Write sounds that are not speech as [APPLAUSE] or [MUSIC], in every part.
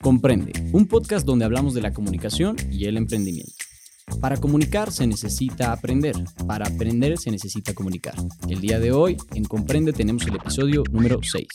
Comprende, un podcast donde hablamos de la comunicación y el emprendimiento. Para comunicar se necesita aprender, para aprender se necesita comunicar. El día de hoy en Comprende tenemos el episodio número 6.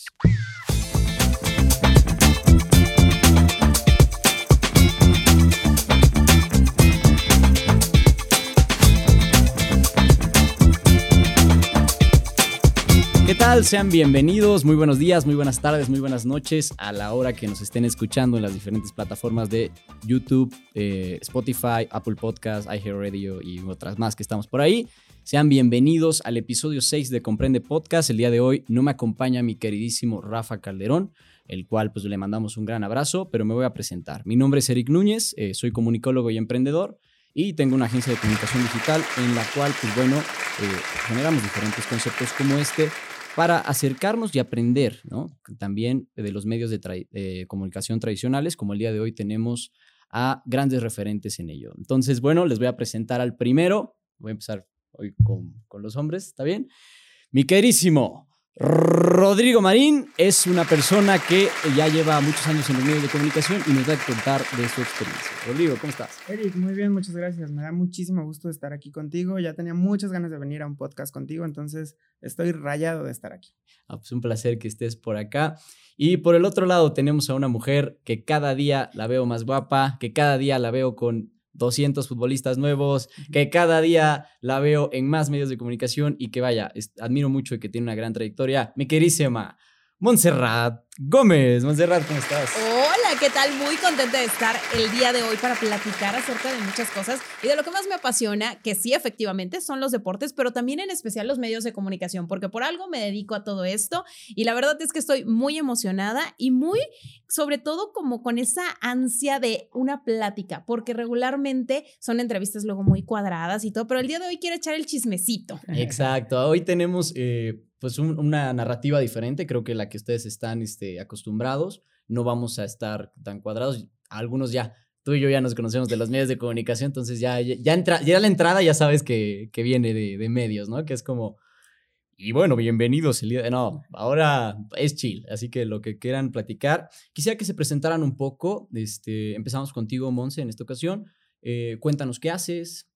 ¿Qué tal? Sean bienvenidos, muy buenos días, muy buenas tardes, muy buenas noches a la hora que nos estén escuchando en las diferentes plataformas de YouTube, eh, Spotify, Apple Podcast, iHeartRadio y otras más que estamos por ahí. Sean bienvenidos al episodio 6 de Comprende Podcast. El día de hoy no me acompaña mi queridísimo Rafa Calderón, el cual pues le mandamos un gran abrazo, pero me voy a presentar. Mi nombre es Eric Núñez, eh, soy comunicólogo y emprendedor y tengo una agencia de comunicación digital en la cual pues bueno, eh, generamos diferentes conceptos como este para acercarnos y aprender, ¿no? También de los medios de, comunicación tradicionales, como el día de hoy tenemos a grandes referentes en ello. Entonces, bueno, les voy a presentar al primero. Voy a empezar hoy con, los hombres, ¿está bien? Mi querísimo Rodrigo Marín es una persona que ya lleva muchos años en los medios de comunicación y nos va a contar de su experiencia. Rodrigo, ¿cómo estás? Eric, muy bien, muchas gracias. Me da muchísimo gusto estar aquí contigo. Ya tenía muchas ganas de venir a un podcast contigo, entonces estoy rayado de estar aquí. Ah, pues un placer que estés por acá. Y por el otro lado tenemos a una mujer que cada día la veo más guapa, que cada día la veo con 200 futbolistas nuevos, que cada día la veo en más medios de comunicación y que vaya, admiro mucho y que tiene una gran trayectoria. Mi querísima Montserrat Gómez. Montserrat, ¿cómo estás? ¿Qué tal? Muy contenta de estar el día de hoy para platicar acerca de muchas cosas y de lo que más me apasiona, que sí, efectivamente, son los deportes, pero también en especial los medios de comunicación, porque por algo me dedico a todo esto y la verdad es que estoy muy emocionada y muy, sobre todo, como con esa ansia de una plática, porque regularmente son entrevistas luego muy cuadradas y todo, pero el día de hoy quiero echar el chismecito. [LAUGHS] Exacto, hoy tenemos... Eh, pues una narrativa diferente, creo que la que ustedes están este, acostumbrados, no vamos a estar tan cuadrados, algunos ya, tú y yo ya nos conocemos de los medios de comunicación, entonces ya, ya, entra, ya la entrada ya sabes que, que viene de, de, medios, ¿no? Que es como, y bueno, bienvenidos el día de, no, ahora es chill, así que lo que quieran platicar, quisiera que se presentaran un poco, este, empezamos contigo, Monse, en esta ocasión, eh, cuéntanos qué haces,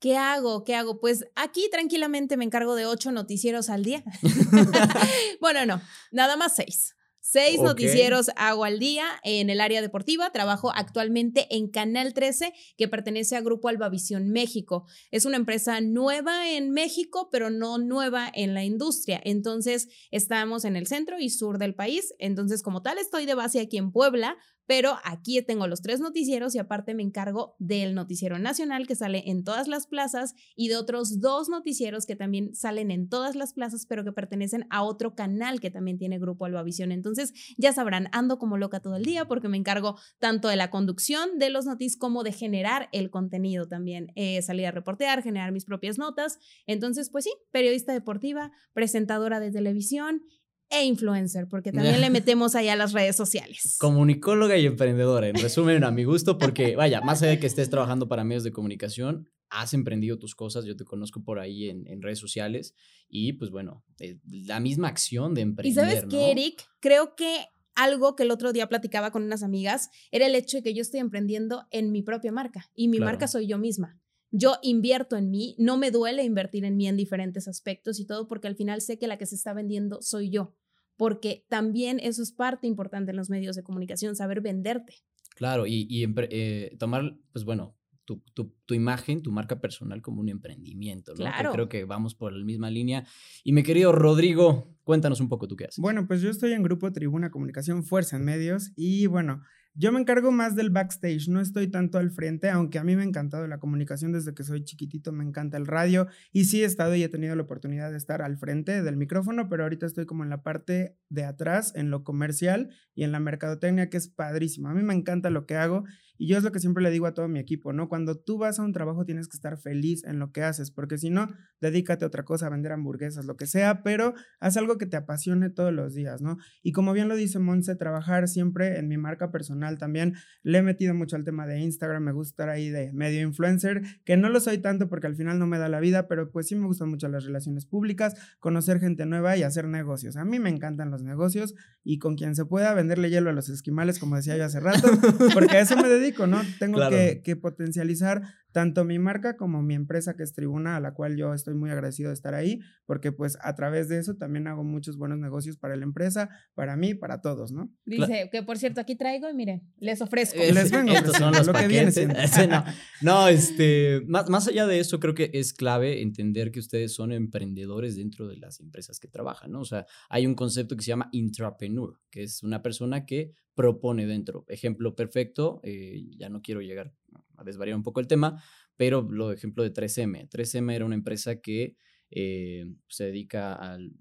¿Qué hago? ¿Qué hago? Pues aquí tranquilamente me encargo de ocho noticieros al día. [LAUGHS] [LAUGHS] bueno, no, nada más seis. Seis noticieros hago al día en el área deportiva. Trabajo actualmente en Canal 13, que pertenece a Grupo Albavisión México. Es una empresa nueva en México, pero no nueva en la industria. Entonces, estamos en el centro y sur del país. Entonces, como tal, estoy de base aquí en Puebla, pero aquí tengo los tres noticieros y aparte me encargo del noticiero nacional que sale en todas las plazas y de otros dos noticieros que también salen en todas las plazas, pero que pertenecen a otro canal que también tiene Grupo Albavisión. Entonces, ya sabrán, ando como loca todo el día porque me encargo tanto de la conducción de los noticias como de generar el contenido también, eh, salir a reportear, generar mis propias notas. Entonces, pues sí, periodista deportiva, presentadora de televisión e influencer, porque también le metemos allá a las redes sociales. Comunicóloga y emprendedora, en resumen, a mi gusto, porque vaya, más allá de que estés trabajando para medios de comunicación, has emprendido tus cosas, yo te conozco por ahí en, en redes sociales y pues bueno, eh, la misma acción de emprender. Y sabes qué, Eric, creo que algo que el otro día platicaba con unas amigas era el hecho de que yo estoy emprendiendo en mi propia marca y mi marca soy yo misma yo invierto en mí, no me duele invertir en mí en diferentes aspectos y todo porque al final sé que la que se está vendiendo soy yo, porque también eso es parte importante en los medios de comunicación, saber venderte. Claro, y, eh, tomar, pues bueno, tu, tu, imagen, tu marca personal como un emprendimiento, ¿no? Claro. creo que vamos por la misma línea. Y mi querido Rodrigo, cuéntanos un poco tú qué haces. Bueno, pues yo estoy en Grupo Tribuna Comunicación Fuerza en Medios y bueno, yo me encargo más del backstage, no estoy tanto al frente, aunque a mí me ha encantado la comunicación desde que soy chiquitito, me encanta el radio y sí he estado y he tenido la oportunidad de estar al frente del micrófono, pero ahorita estoy como en la parte de atrás, en lo comercial y en la mercadotecnia, que es padrísimo. A mí me encanta lo que hago y yo es lo que siempre le digo a todo mi equipo, ¿no? Cuando tú vas a un trabajo tienes que estar feliz en lo que haces, porque si no, dedícate a otra cosa, a vender hamburguesas, lo que sea, pero haz algo que te apasione todos los días, ¿no? Y como bien lo dice Monse, trabajar siempre en mi marca personal también le he metido mucho al tema de Instagram, me gusta estar ahí de medio influencer, que no lo soy tanto porque al final no me da la vida, pero pues sí me gustan mucho las relaciones públicas, conocer gente nueva y hacer negocios. A mí me encantan los negocios y con quien se pueda venderle hielo a los esquimales, como decía yo hace rato, porque a eso me dedico, ¿no? Tengo que, que potencializar tanto mi marca como mi empresa que es Tribuna, a la cual yo estoy muy agradecido de estar ahí, porque pues a través de eso también hago muchos buenos negocios para la empresa, para mí, para todos, ¿no? Dice que por cierto aquí traigo y miren, les ofrezco. les vengo Estos son los lo que viene [LAUGHS] no, no, [LAUGHS] este, más, más allá de eso creo que es clave entender que ustedes son emprendedores dentro de las empresas que trabajan, ¿no? O sea, hay un concepto que se llama intrapreneur, que es una persona que propone dentro. Ejemplo perfecto, eh, ya no quiero llegar a desvariar un poco el tema, pero lo ejemplo de 3M. 3M era una empresa que eh, se dedica al,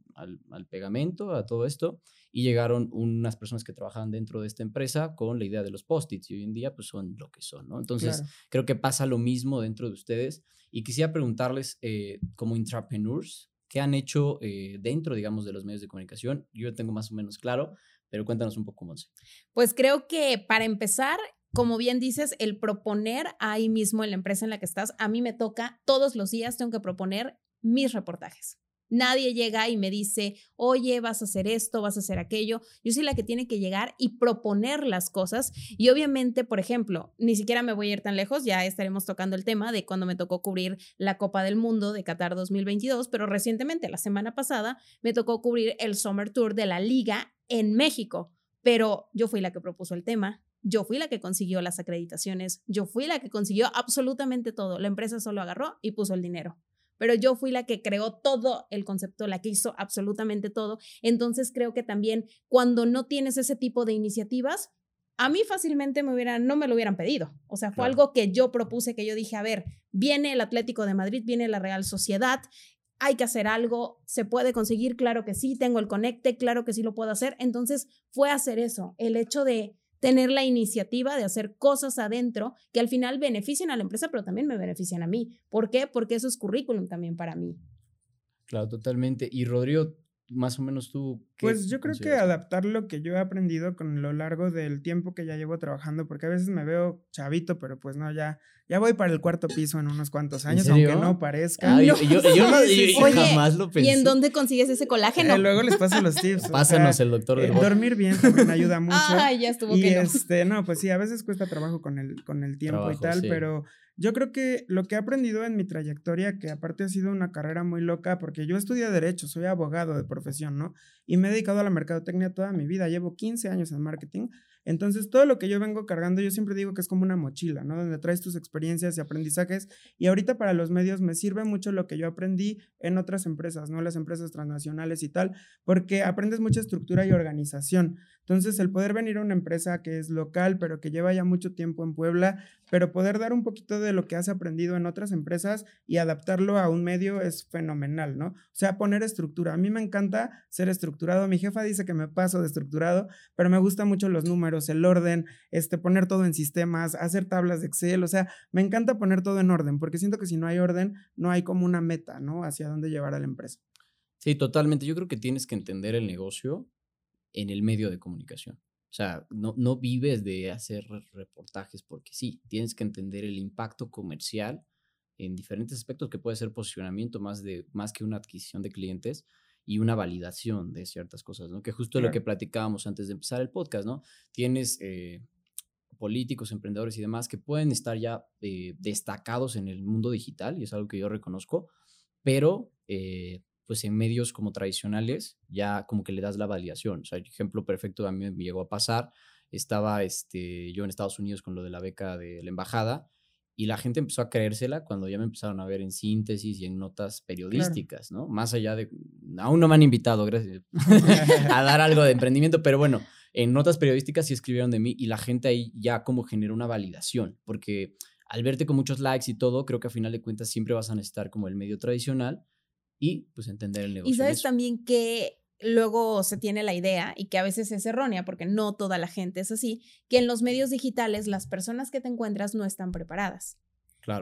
pegamento, a todo esto, y llegaron unas personas que trabajaban dentro de esta empresa con la idea de los post-its, y hoy en día pues son lo que son, ¿no? Entonces, creo que pasa lo mismo dentro de ustedes, y quisiera preguntarles, eh, como intrapreneurs, ¿qué han hecho dentro, digamos, de los medios de comunicación? Yo tengo más o menos claro, pero cuéntanos un poco, Monse. Pues creo que para empezar, como bien dices, el proponer ahí mismo en la empresa en la que estás, a mí me toca todos los días, tengo que proponer mis reportajes. Nadie llega y me dice, oye, vas a hacer esto, vas a hacer aquello. Yo soy la que tiene que llegar y proponer las cosas. Y obviamente, por ejemplo, ni siquiera me voy a ir tan lejos, ya estaremos tocando el tema de cuando me tocó cubrir la Copa del Mundo de Qatar 2022, pero recientemente, la semana pasada, me tocó cubrir el Summer Tour de la liga en México. Pero yo fui la que propuso el tema, yo fui la que consiguió las acreditaciones, yo fui la que consiguió absolutamente todo. La empresa solo agarró y puso el dinero pero yo fui la que creó todo el concepto, la que hizo absolutamente todo. Entonces creo que también cuando no tienes ese tipo de iniciativas, a mí fácilmente me hubieran, no me lo hubieran pedido. O sea, fue algo que yo propuse, que yo dije, a ver, viene el Atlético de Madrid, viene la Real Sociedad, hay que hacer algo, se puede conseguir, claro que sí, tengo el conecte, claro que sí lo puedo hacer. Entonces fue hacer eso, el hecho de tener la iniciativa de hacer cosas adentro que al final beneficien a la empresa, pero también me benefician a mí. ¿Por qué? Porque eso es currículum también para mí. Claro, totalmente. Y Rodrigo, más o menos tú. Pues yo creo que adaptar lo que yo he aprendido con lo largo del tiempo que ya llevo trabajando, porque a veces me veo chavito, pero pues no, ya, ya voy para el cuarto piso en unos cuantos años, aunque no parezca. yo, jamás lo pensé. ¿Y en dónde consigues ese colágeno? Eh, luego les paso los tips. Pásanos el doctor de eh, Dormir bien también ayuda [LAUGHS] mucho. Ay, ya estuvo y que no. este, no, pues sí, a veces cuesta trabajo con el, con el tiempo y tal, pero yo creo que lo que he aprendido en mi trayectoria, que aparte ha sido una carrera muy loca, porque yo estudié Derecho, soy abogado de profesión, ¿no? Y me he dedicado a la mercadotecnia toda mi vida, llevo 15 años en marketing entonces, todo lo que yo vengo cargando, yo siempre digo que es como una mochila, ¿no? Donde traes tus experiencias y aprendizajes. Y ahorita para los medios me sirve mucho lo que yo aprendí en otras empresas, ¿no? Las empresas transnacionales y tal, porque aprendes mucha estructura y organización. Entonces, el poder venir a una empresa que es local, pero que lleva ya mucho tiempo en Puebla, pero poder dar un poquito de lo que has aprendido en otras empresas y adaptarlo a un medio es fenomenal, ¿no? O sea, poner estructura. A mí me encanta ser estructurado. Mi jefa dice que me paso de estructurado, pero me gustan mucho los números el orden, este, poner todo en sistemas, hacer tablas de Excel, o sea, me encanta poner todo en orden, porque siento que si no hay orden, no hay como una meta, ¿no? Hacia dónde llevar a la empresa. Sí, totalmente. Yo creo que tienes que entender el negocio en el medio de comunicación. O sea, no, no vives de hacer reportajes porque sí, tienes que entender el impacto comercial en diferentes aspectos que puede ser posicionamiento más, de, más que una adquisición de clientes, y una validación de ciertas cosas, ¿no? Que justo lo que platicábamos antes de empezar el podcast, ¿no? Tienes eh, políticos, emprendedores y demás que pueden estar ya eh, destacados en el mundo digital, y es algo que yo reconozco, pero eh, pues en medios como tradicionales ya como que le das la validación. O sea, ejemplo perfecto a mí me llegó a pasar, estaba este, yo en Estados Unidos con lo de la beca de la embajada, y la gente empezó a creérsela cuando ya me empezaron a ver en síntesis y en notas periodísticas, ¿no? Más allá de, aún no me han invitado, gracias, [LAUGHS] a dar algo de emprendimiento, pero bueno, en notas periodísticas sí escribieron de mí y la gente ahí ya como generó una validación, porque al verte con muchos likes y todo, creo que a final de cuentas siempre vas a necesitar como el medio tradicional y pues entender el negocio. Y sabes también que luego se tiene la idea, y que a veces es errónea porque no toda la gente es así, que en los medios digitales las personas que te encuentras no están preparadas.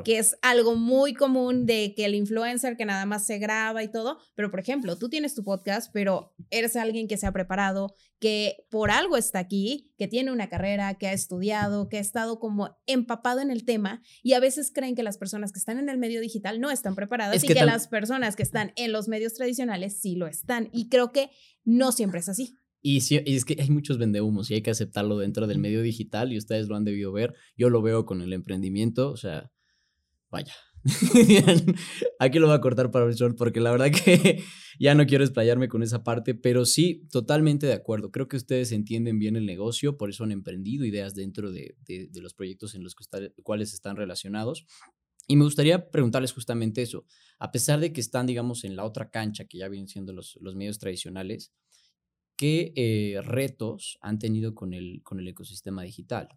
Que es algo muy común de que el influencer que nada más se graba y todo, pero por ejemplo, tú tienes tu podcast, pero eres alguien que se ha preparado, que por algo está aquí, que tiene una carrera, que ha estudiado, que ha estado como empapado en el tema y a veces creen que las personas que están en el medio digital no están preparadas y que, las personas que están en los medios tradicionales sí lo están. Y creo que no siempre es así. Y, es que hay muchos vendehumos y hay que aceptarlo dentro del medio digital y ustedes lo han debido ver. Yo lo veo con el emprendimiento, o sea, vaya. [LAUGHS] Aquí lo voy a cortar para el sol porque la verdad que [LAUGHS] ya no quiero explayarme con esa parte, pero sí, totalmente de acuerdo. Creo que ustedes entienden bien el negocio, por eso han emprendido ideas dentro de, los proyectos en los cuales están relacionados. Y me gustaría preguntarles justamente eso. A pesar de que están, digamos, en la otra cancha que ya vienen siendo los, los medios tradicionales, ¿qué eh, retos han tenido con el, con el ecosistema digital?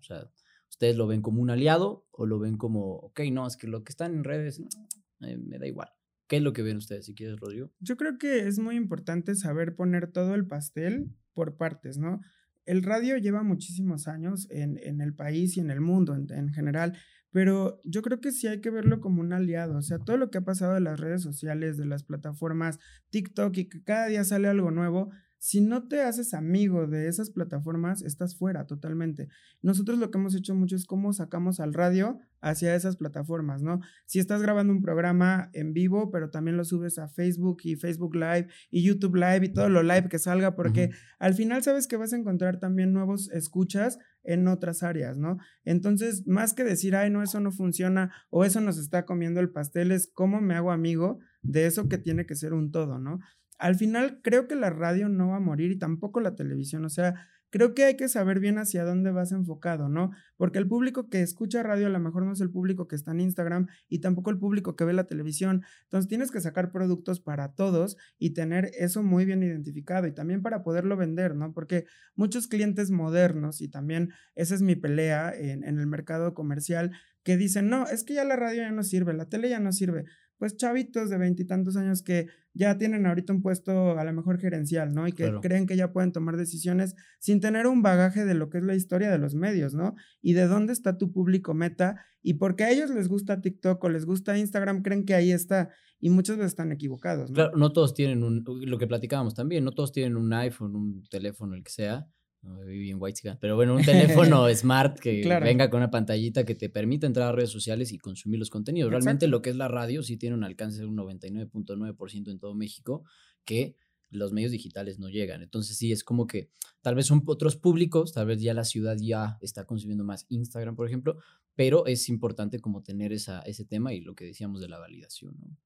¿Ustedes lo ven como un aliado o lo ven como, ok, no, es que lo que están en redes [TSK] eh, me da igual? ¿Qué es lo que ven ustedes, si quieres, Rodrigo? Yo creo que es muy importante saber poner todo el pastel por partes, ¿no? El radio lleva muchísimos años en, en el país y en el mundo en, en, general, pero yo creo que sí hay que verlo como un aliado, o sea, todo lo que ha pasado de las redes sociales, de las plataformas TikTok y que cada día sale algo nuevo, si no te haces amigo de esas plataformas, estás fuera totalmente. Nosotros lo que hemos hecho mucho es cómo sacamos al radio hacia esas plataformas, ¿no? Si estás grabando un programa en vivo, pero también lo subes a Facebook y Facebook Live y YouTube Live y todo lo live que salga, porque al final sabes que vas a encontrar también nuevos escuchas en otras áreas, ¿no? Entonces, más que decir, ay, no, eso no funciona o eso nos está comiendo el pastel, es cómo me hago amigo de eso que tiene que ser un todo, ¿no? Al final creo que la radio no va a morir y tampoco la televisión, o sea, creo que hay que saber bien hacia dónde vas enfocado, ¿no? Porque el público que escucha radio a lo mejor no es el público que está en Instagram y tampoco el público que ve la televisión. Entonces tienes que sacar productos para todos y tener eso muy bien identificado y también para poderlo vender, ¿no? Porque muchos clientes modernos, y también esa es mi pelea en, en el mercado comercial, que dicen, no, es que ya la radio ya no sirve, la tele ya no sirve pues chavitos de veintitantos años que ya tienen ahorita un puesto a lo mejor gerencial, ¿no? Y que creen que ya pueden tomar decisiones sin tener un bagaje de lo que es la historia de los medios, ¿no? Y de dónde está tu público meta y porque a ellos les gusta TikTok o les gusta Instagram, creen que ahí está y muchas veces están equivocados, ¿no? Claro, no todos tienen un, lo que platicábamos también, no todos tienen un iPhone, un teléfono, el que sea no, bien white pero bueno, un teléfono [LAUGHS] smart que venga con una pantallita que te permita entrar a redes sociales y consumir los contenidos. Realmente lo que es la radio sí tiene un alcance de un 99.9% en todo México que los medios digitales no llegan. Entonces sí, es como que tal vez son otros públicos, tal vez ya la ciudad ya está consumiendo más Instagram, por ejemplo, pero es importante como tener esa, ese tema y lo que decíamos de la validación. ¿no?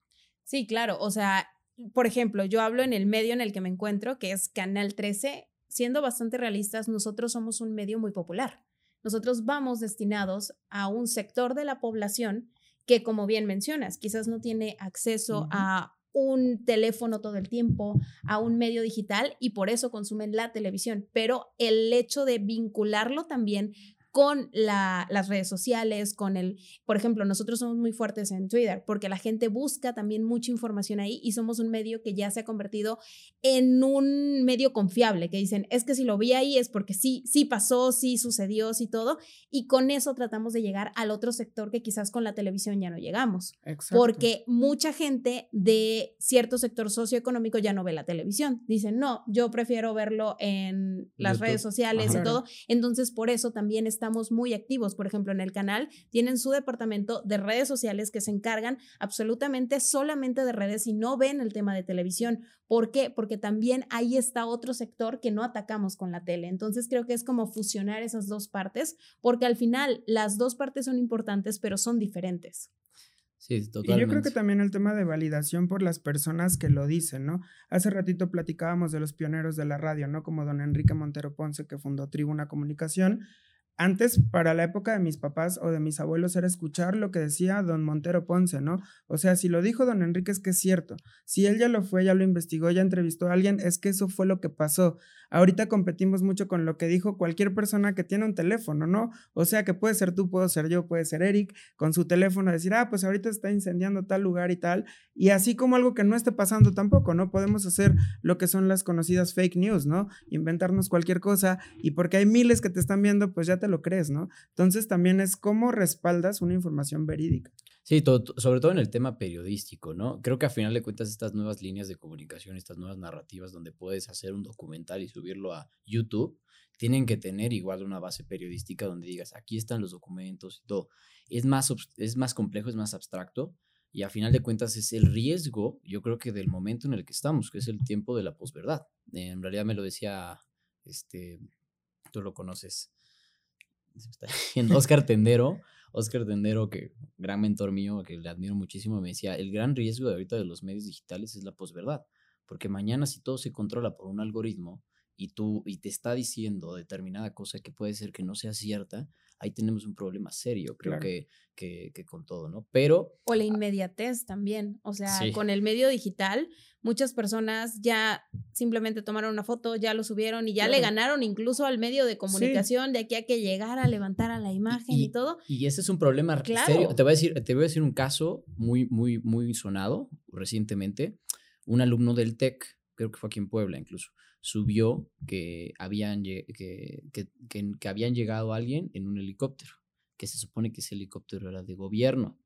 Sí, claro, o sea, por ejemplo, yo hablo en el medio en el que me encuentro, que es Canal 13, siendo bastante realistas, nosotros somos un medio muy popular. Nosotros vamos destinados a un sector de la población que, como bien mencionas, quizás no tiene acceso a un teléfono todo el tiempo, a un medio digital y por eso consumen la televisión. Pero el hecho de vincularlo también con las redes sociales, con el, por ejemplo, nosotros somos muy fuertes en Twitter porque la gente busca también mucha información ahí y somos un medio que ya se ha convertido en un medio confiable, que dicen, es que si lo vi ahí es porque sí, sí pasó, sí sucedió, sí todo, y con eso tratamos de llegar al otro sector que quizás con la televisión ya no llegamos, porque mucha gente de cierto sector socioeconómico ya no ve la televisión, dicen, no, yo prefiero verlo en las redes sociales y todo, entonces por eso también está estamos muy activos. Por ejemplo, en el canal tienen su departamento de redes sociales que se encargan absolutamente solamente de redes y no ven el tema de televisión. ¿Por qué? Porque también ahí está otro sector que no atacamos con la tele. Entonces creo que es como fusionar esas dos partes, porque al final las dos partes son importantes, pero son diferentes. Sí, totalmente. Y yo creo que también el tema de validación por las personas que lo dicen, ¿no? Hace ratito platicábamos de los pioneros de la radio, ¿no? Como don Enrique Montero Ponce, que fundó Tribuna Comunicación, antes, para la época de mis papás o de mis abuelos, era escuchar lo que decía don Montero Ponce, ¿no? O sea, si lo dijo don Enrique es que es cierto. Si él ya lo fue, ya lo investigó, ya entrevistó a alguien, es que eso fue lo que pasó. Ahorita competimos mucho con lo que dijo cualquier persona que tiene un teléfono, ¿no? O sea, que puede ser tú, puedo ser yo, puede ser Eric, con su teléfono decir, ah, pues ahorita está incendiando tal lugar y tal. Y así como algo que no esté pasando tampoco, ¿no? Podemos hacer lo que son las conocidas fake news, ¿no? Inventarnos cualquier cosa y porque hay miles que te están viendo, pues ya lo crees, ¿no? Entonces también es cómo respaldas una información verídica. Sí, sobre todo en el tema periodístico, ¿no? Creo que a final de cuentas estas nuevas líneas de comunicación, estas nuevas narrativas donde puedes hacer un documental y subirlo a YouTube, tienen que tener igual una base periodística donde digas, aquí están los documentos y todo. Es más, es más complejo, es más abstracto y a final de cuentas es el riesgo, yo creo que del momento en el que estamos, que es el tiempo de la posverdad. En realidad me lo decía, este, tú lo conoces, Oscar Tendero, Oscar Tendero, que gran mentor mío, que le admiro muchísimo, me decía, el gran riesgo de ahorita de los medios digitales es la posverdad, porque mañana si todo se controla por un algoritmo y tú y te está diciendo determinada cosa que puede ser que no sea cierta, ahí tenemos un problema serio, creo que, que, con todo, ¿no? Pero... O la inmediatez también, o sea, con el medio digital, muchas personas ya simplemente tomaron una foto, ya lo subieron y ya le ganaron incluso al medio de comunicación de aquí a que llegara, a la imagen y, todo. Y ese es un problema serio. Te voy a decir, te voy a decir un caso muy, muy, muy sonado recientemente. Un alumno del TEC, creo que fue aquí en Puebla incluso, subió que habían, que, que, que, habían llegado alguien en un helicóptero, que se supone que ese helicóptero era de gobierno.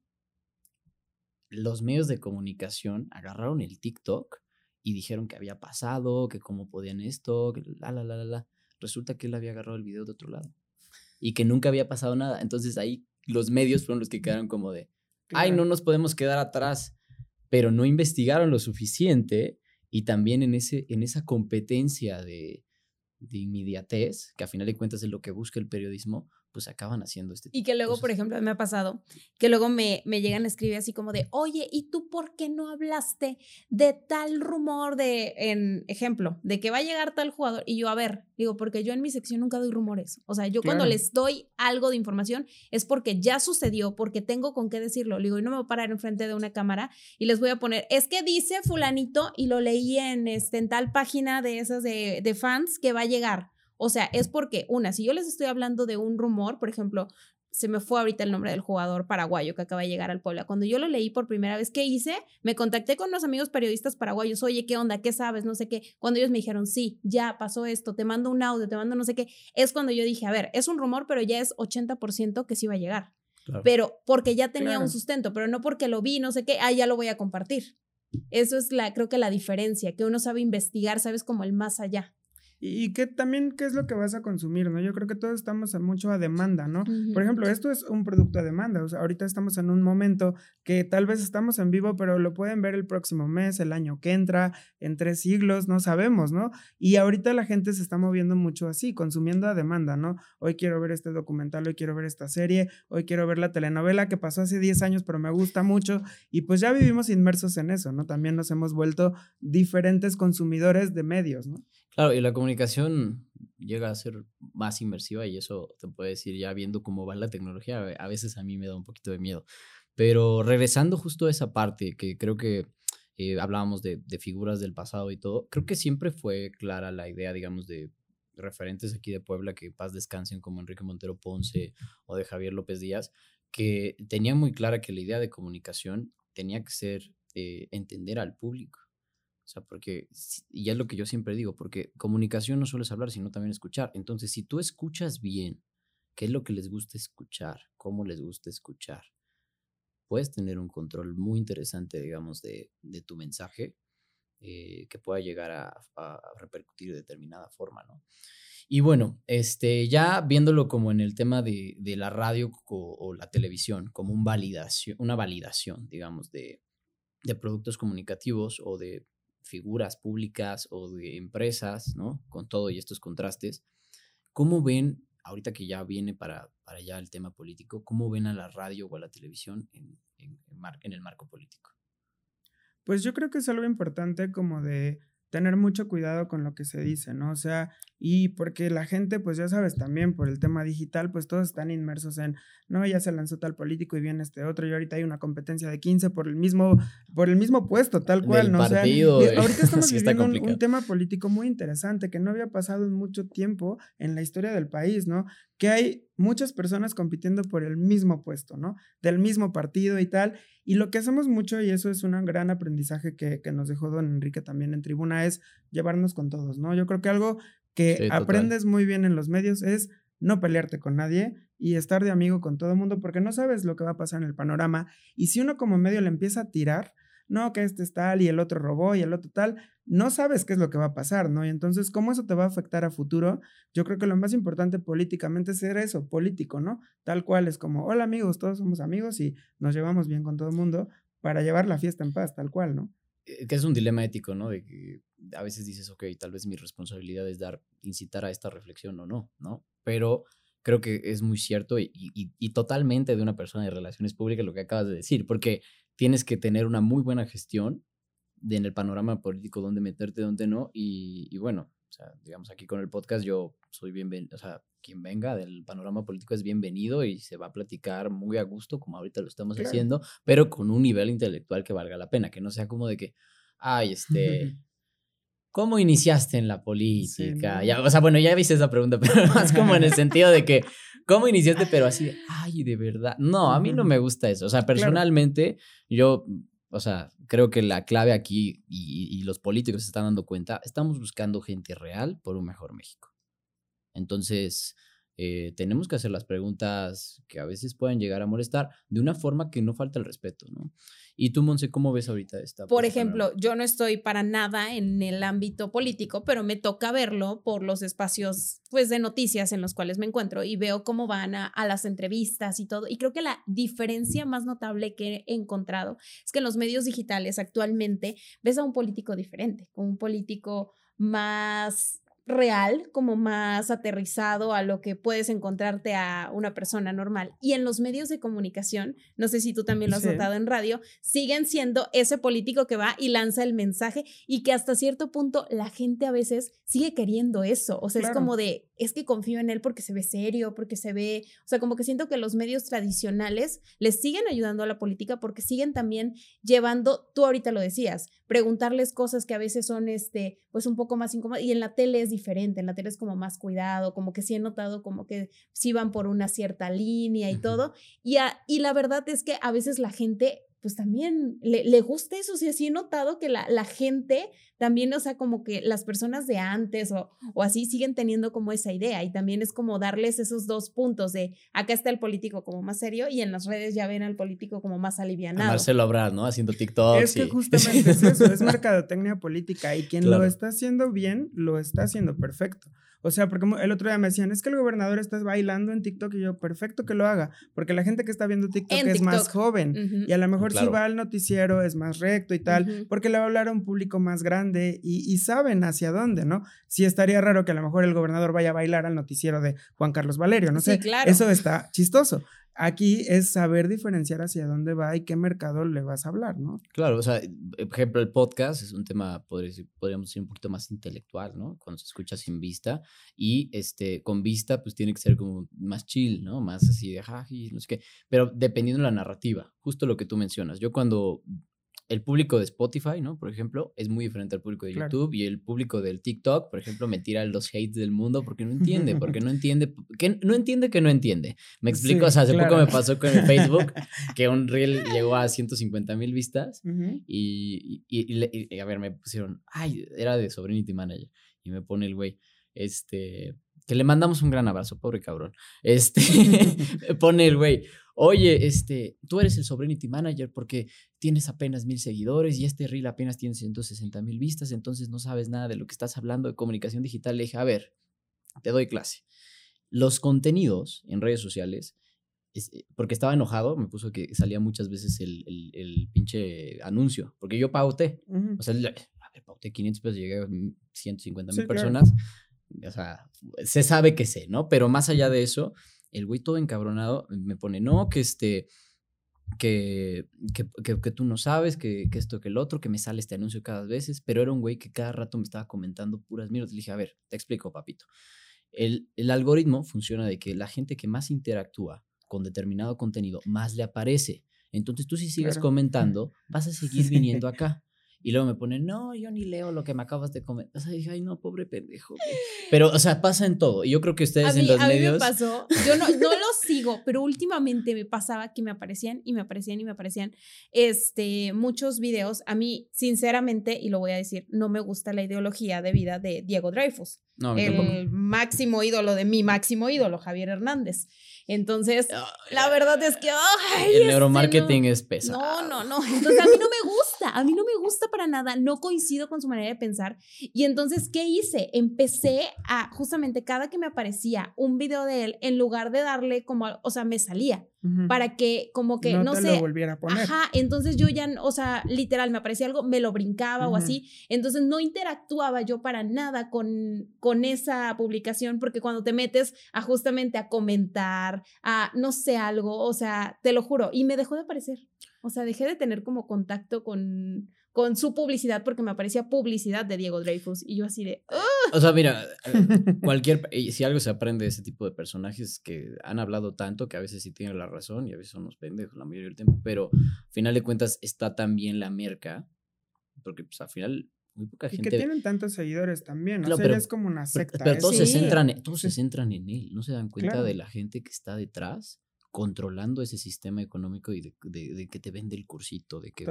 Los medios de comunicación agarraron el TikTok y dijeron que había pasado, que cómo podían esto, que la, la, la, la, la. Resulta que él había agarrado el video de otro lado y que nunca había pasado nada. Entonces ahí los medios fueron los que quedaron como de, ay, no nos podemos quedar atrás, pero no investigaron lo suficiente y también en, ese, en esa competencia de, de inmediatez, que a final de cuentas es lo que busca el periodismo, pues acaban haciendo este Y que luego, por ejemplo, me ha pasado que luego me, me llegan a escribir así como de, oye, ¿y tú por qué no hablaste de tal rumor de, en ejemplo, de que va a llegar tal jugador? Y yo, a ver, digo, porque yo en mi sección nunca doy rumores. O sea, yo cuando les doy algo de información es porque ya sucedió, porque tengo con qué decirlo. digo, y no me voy a parar enfrente de una cámara y les voy a poner, es que dice fulanito y lo leí en, este, en tal página de esas de, de fans que va a llegar. O sea, es porque, una, si yo les estoy hablando de un rumor, por ejemplo, se me fue ahorita el nombre del jugador paraguayo que acaba de llegar al Puebla. Cuando yo lo leí por primera vez, ¿qué hice? Me contacté con unos amigos periodistas paraguayos, oye, ¿qué onda? ¿Qué sabes? No sé qué. Cuando ellos me dijeron, sí, ya pasó esto, te mando un audio, te mando no sé qué, es cuando yo dije, a ver, es un rumor, pero ya es 80% que sí va a llegar. Pero porque ya tenía un sustento, pero no porque lo vi, no sé qué, ah, ya lo voy a compartir. Eso es la, creo que la diferencia, que uno sabe investigar, sabes como el más allá. Y que también qué es lo que vas a consumir, ¿no? Yo creo que todos estamos mucho a demanda, ¿no? Por ejemplo, esto es un producto a demanda, o sea, ahorita estamos en un momento que tal vez estamos en vivo, pero lo pueden ver el próximo mes, el año que entra, en tres siglos, no sabemos, ¿no? Y ahorita la gente se está moviendo mucho así, consumiendo a demanda, ¿no? Hoy quiero ver este documental, hoy quiero ver esta serie, hoy quiero ver la telenovela que pasó hace 10 años, pero me gusta mucho, y pues ya vivimos inmersos en eso, ¿no? También nos hemos vuelto diferentes consumidores de medios, ¿no? Claro, y la comunicación llega a ser más inmersiva y eso te puede decir ya viendo cómo va la tecnología, a veces a mí me da un poquito de miedo. Pero regresando justo a esa parte, que creo que eh, hablábamos de, figuras del pasado y todo, creo que siempre fue clara la idea, digamos, de referentes aquí de Puebla que paz descansen como Enrique Montero Ponce o de Javier López Díaz, que tenían muy clara que la idea de comunicación tenía que ser eh, entender al público o sea, porque, y es lo que yo siempre digo, porque comunicación no solo es hablar, sino también escuchar. Entonces, si tú escuchas bien, qué es lo que les gusta escuchar, cómo les gusta escuchar, puedes tener un control muy interesante, digamos, de, de tu mensaje eh, que pueda llegar a, a, repercutir de determinada forma, ¿no? Y bueno, este, ya viéndolo como en el tema de, de la radio o, o, la televisión, como un validación, una validación, digamos, de, de productos comunicativos o de figuras públicas o de empresas, ¿no? Con todo y estos contrastes, ¿cómo ven, ahorita que ya viene para, para allá el tema político, cómo ven a la radio o a la televisión en, en, en el marco político? Pues yo creo que es algo importante como de tener mucho cuidado con lo que se dice, ¿no? O sea, y porque la gente, pues ya sabes, también por el tema digital, pues todos están inmersos en, no, ya se lanzó tal político y viene este otro, y ahorita hay una competencia de 15 por el mismo, por el mismo puesto, tal cual, ¿no? o sea, ahorita [LAUGHS] estamos viviendo un, un, tema político muy interesante que no había pasado en mucho tiempo en la historia del país, ¿no? Que hay muchas personas compitiendo por el mismo puesto, ¿no? Del mismo partido y tal. Y lo que hacemos mucho, y eso es un gran aprendizaje que, que nos dejó don Enrique también en tribuna, es llevarnos con todos, ¿no? Yo creo que algo que aprendes muy bien en los medios es no pelearte con nadie y estar de amigo con todo el mundo porque no sabes lo que va a pasar en el panorama. Y si uno como medio le empieza a tirar, no, que este es tal y el otro robó y el otro tal, no sabes qué es lo que va a pasar, ¿no? Y entonces, ¿cómo eso te va a afectar a futuro? Yo creo que lo más importante políticamente es ser eso, político, ¿no? Tal cual es como, hola amigos, todos somos amigos y nos llevamos bien con todo el mundo para llevar la fiesta en paz, tal cual, ¿no? Eh, que es un dilema ético, ¿no? De que a veces dices, ok, tal vez mi responsabilidad es dar, incitar a esta reflexión o no, ¿no? Pero creo que es muy cierto y, y, y, totalmente de una persona de relaciones públicas lo que acabas de decir, porque tienes que tener una muy buena gestión de en el panorama político, dónde meterte, dónde no. Y, y, bueno, o sea, digamos aquí con el podcast yo soy bienvenido, o sea, quien venga del panorama político es bienvenido y se va a platicar muy a gusto, como ahorita lo estamos claro. haciendo, pero con un nivel intelectual que valga la pena, que no sea como de que, ay, este... [LAUGHS] ¿Cómo iniciaste en la política? Sí, ya, o sea, bueno, ya viste esa pregunta, [LAUGHS] pero más como en el sentido de que, ¿cómo iniciaste? Pero así, ay, de verdad. No, a mí no me gusta eso. O sea, personalmente, claro. yo o sea, creo que la clave aquí, y, y, los políticos se están dando cuenta, estamos buscando gente real por un mejor México. Entonces, eh, tenemos que hacer las preguntas que a veces pueden llegar a molestar de una forma que no falta el respeto, ¿no? Y tú, Monse, ¿cómo ves ahorita esta? Por ejemplo, yo no estoy para nada en el ámbito político, pero me toca verlo por los espacios, pues, de noticias en los cuales me encuentro y veo cómo van a, a las entrevistas y todo. Y creo que la diferencia más notable que he encontrado es que en los medios digitales actualmente ves a un político diferente, un político más real, como más aterrizado a lo que puedes encontrarte a una persona normal. Y en los medios de comunicación, no sé si tú también lo has sí. notado en radio, siguen siendo ese político que va y lanza el mensaje y que hasta cierto punto la gente a veces sigue queriendo eso. O sea, claro. es como de, es que confío en él porque se ve serio, porque se ve, o sea, como que siento que los medios tradicionales les siguen ayudando a la política porque siguen también llevando, tú ahorita lo decías, preguntarles cosas que a veces son, este, pues un poco más incómodas y en la tele es diferente, en la tele es como más cuidado, como que sí he notado como que sí van por una cierta línea y todo. Y, a, y la verdad es que a veces la gente pues también le, le, gusta eso. O sea, sí he notado que la, la, gente también, o sea, como que las personas de antes o, o, así siguen teniendo como esa idea. Y también es como darles esos dos puntos de acá está el político como más serio y en las redes ya ven al político como más alivianado. A Marcelo Obrar, ¿no? Haciendo TikTok. Es que justamente es [LAUGHS] eso, es mercadotecnia política y quien claro. lo está haciendo bien, lo está haciendo perfecto. O sea, porque el otro día me decían, es que el gobernador está bailando en TikTok y yo, perfecto que lo haga, porque la gente que está viendo TikTok en es TikTok. más joven uh -huh. y a lo mejor claro. si va al noticiero es más recto y tal, uh -huh. porque le va a hablar a un público más grande y, y, saben hacia dónde, ¿no? Sí estaría raro que a lo mejor el gobernador vaya a bailar al noticiero de Juan Carlos Valerio, no sí, sé, claro. eso está chistoso. Aquí es saber diferenciar hacia dónde va y qué mercado le vas a hablar, ¿no? Claro, o sea, por ejemplo, el podcast es un tema, podríamos decir, un poquito más intelectual, ¿no? Cuando se escucha sin vista y este, con vista, pues tiene que ser como más chill, ¿no? Más así de jaji, no sé qué, pero dependiendo de la narrativa, justo lo que tú mencionas. Yo cuando el público de Spotify, ¿no? Por ejemplo, es muy diferente al público de claro. YouTube y el público del TikTok, por ejemplo, me tira los hates del mundo porque no entiende, porque no [LAUGHS] entiende, que no entiende que no entiende. Me explico, sí, o sea, hace claro. poco me pasó con el Facebook [LAUGHS] que un reel llegó a 150 mil vistas uh -huh. y, y, y, y, a ver, me pusieron, ay, era de Sobrinity Manager y me pone el güey, este, que le mandamos un gran abrazo, pobre cabrón. Este, [LAUGHS] [LAUGHS] pone el güey, oye, este, tú eres el Sobrinity Manager porque tienes apenas mil seguidores y este reel apenas tiene 160 mil vistas, entonces no sabes nada de lo que estás hablando de comunicación digital. Le dije, a ver, te doy clase. Los contenidos en redes sociales, es, eh, porque estaba enojado, me puso que salía muchas veces el, el, el pinche anuncio, porque yo pauté. Uh -huh. O sea, a ver, pauté 500 pesos, llegué a 150 mil sí, personas. Claro o sea, se sabe que sé, ¿no? Pero más allá de eso, el güey todo encabronado me pone, no, que este, que, que, que, que tú no sabes, que, que, esto, que el otro, que me sale este anuncio cada vez, pero era un güey que cada rato me estaba comentando puras mierdas. Le dije, a ver, te explico, papito. El, el algoritmo funciona de que la gente que más interactúa con determinado contenido, más le aparece. Entonces tú si sigues claro. comentando, [LAUGHS] vas a seguir viniendo acá. Y luego me ponen, no, yo ni leo lo que me acabas de comentar. O sea, dije, ay, no, pobre pendejo. Pero, o sea, pasa en todo. Y yo creo que ustedes en los a medios. Mí me pasó, yo no, no los sigo, pero últimamente me pasaba que me aparecían y me aparecían y me aparecían este, muchos videos. A mí, sinceramente, y lo voy a decir, no me gusta la ideología de vida de Diego Dreyfus. No, el máximo ídolo de mi máximo ídolo, Javier Hernández. Entonces, la verdad es que. Ay, el este neuromarketing es pesado. No, no, no. Entonces, a mí no me gusta. A mí no me gusta para nada. No coincido con su manera de pensar. Y entonces, ¿qué hice? Empecé a, justamente, cada que me aparecía un video de él, en lugar de darle como, o sea, me salía para que como que no, te sé, lo volviera a poner. Ajá, entonces yo ya, o sea, literal me aparecía algo, me lo brincaba o así, entonces no interactuaba yo para nada con con esa publicación porque cuando te metes a justamente a comentar, a no sé algo, o sea, te lo juro, y me dejó de aparecer. O sea, dejé de tener como contacto con con su publicidad porque me aparecía publicidad de Diego Dreyfus y yo así de... O sea, mira, eh, [LAUGHS] cualquier... Si algo se aprende de ese tipo de personajes que han hablado tanto que a veces sí tienen la razón y a veces son unos pendejos la mayoría del tiempo, pero al final de cuentas está también la merca, porque pues al final muy poca gente... Y que tienen tantos seguidores también, o sea, es como una secta. Pero, todos, se centran, todos se centran en él, no se dan cuenta de la gente que está detrás controlando ese sistema económico y de, que te vende el cursito, de que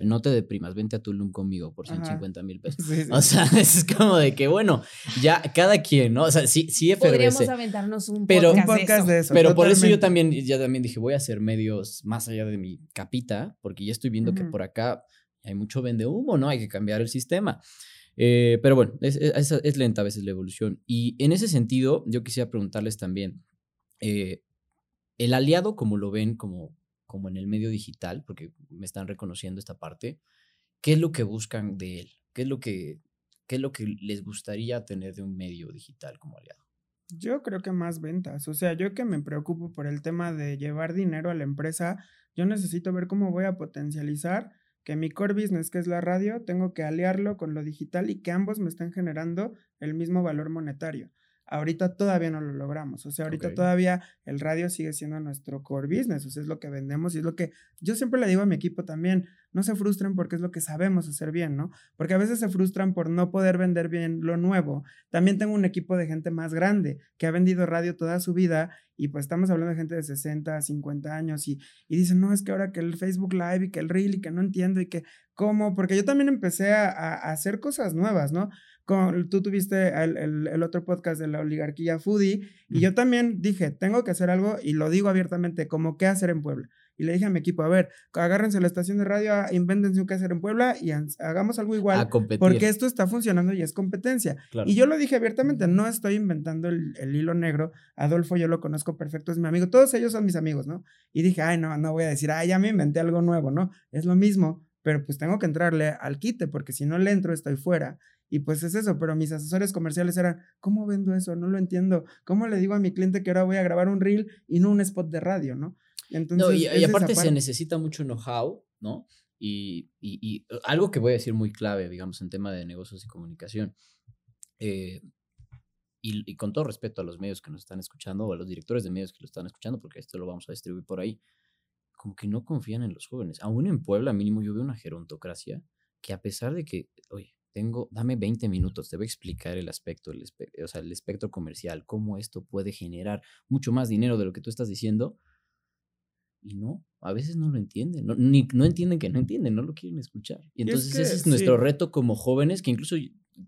no te deprimas, vente a Tulum conmigo por 150 mil [LAUGHS] pesos. O sea, [LAUGHS] es como de que, bueno, ya cada quien, ¿no? O sea, sí, sí FRS. Podríamos aventarnos un pero, podcast, de eso. pero por eso yo también, ya también dije, voy a hacer medios más allá de mi capita, porque ya estoy viendo que por acá hay mucho vende humo, ¿no? Hay que cambiar el sistema. Eh, pero bueno, es, es, lenta a veces la evolución. Y en ese sentido, yo quisiera preguntarles también, eh, el aliado, como lo ven como, como en el medio digital, porque me están reconociendo esta parte, ¿qué es lo que buscan de él? ¿Qué es lo que, qué es lo que les gustaría tener de un medio digital como aliado? Yo creo que más ventas. O sea, yo que me preocupo por el tema de llevar dinero a la empresa, yo necesito ver cómo voy a potencializar que mi core business, que es la radio, tengo que aliarlo con lo digital y que ambos me estén generando el mismo valor monetario. Ahorita todavía no lo logramos. O sea, ahorita todavía el radio sigue siendo nuestro core business. O sea, es lo que vendemos y es lo que yo siempre le digo a mi equipo también. No se frustren porque es lo que sabemos hacer bien, ¿no? Porque a veces se frustran por no poder vender bien lo nuevo. También tengo un equipo de gente más grande que ha vendido radio toda su vida y pues estamos hablando de gente de 60, 50 años y, y dicen, no, es que ahora que el Facebook Live y que el Reel y que no entiendo y que cómo, porque yo también empecé a, a hacer cosas nuevas, ¿no? tú tuviste el, otro podcast de la oligarquía foodie y yo también dije, tengo que hacer algo y lo digo abiertamente, como qué hacer en Puebla. Y le dije a mi equipo, a ver, agárrense la estación de radio, invéntense un hacer en Puebla y hagamos algo igual. porque esto está funcionando y es competencia. Y yo lo dije abiertamente, no estoy inventando el, el, hilo negro. Adolfo yo lo conozco perfecto, es mi amigo. Todos ellos son mis amigos, ¿no? Y dije, ay, no, no voy a decir, ay, ya me inventé algo nuevo, ¿no? Es lo mismo, pero pues tengo que entrarle al quite porque si no le entro estoy fuera. Y pues es eso, pero mis asesores comerciales eran, ¿cómo vendo eso? No lo entiendo. ¿Cómo le digo a mi cliente que ahora voy a grabar un reel y no un spot de radio, no? Entonces, no, y, aparte se necesita mucho know-how, ¿no? Y, y, uh, algo que voy a decir muy clave, digamos, en tema de negocios y comunicación. Eh, y, y, con todo respeto a los medios que nos están escuchando o a los directores de medios que lo están escuchando, porque esto lo vamos a distribuir por ahí, como que no confían en los jóvenes. Aún en Puebla, mínimo, yo veo una gerontocracia que a pesar de que, oye, tengo, dame 20 minutos, te voy a explicar el aspecto, el, o sea, el espectro comercial, cómo esto puede generar mucho más dinero de lo que tú estás diciendo. Y no, a veces no lo entienden, no, ni, no entienden que no entienden, no lo quieren escuchar. Y entonces ese es nuestro reto como jóvenes, que incluso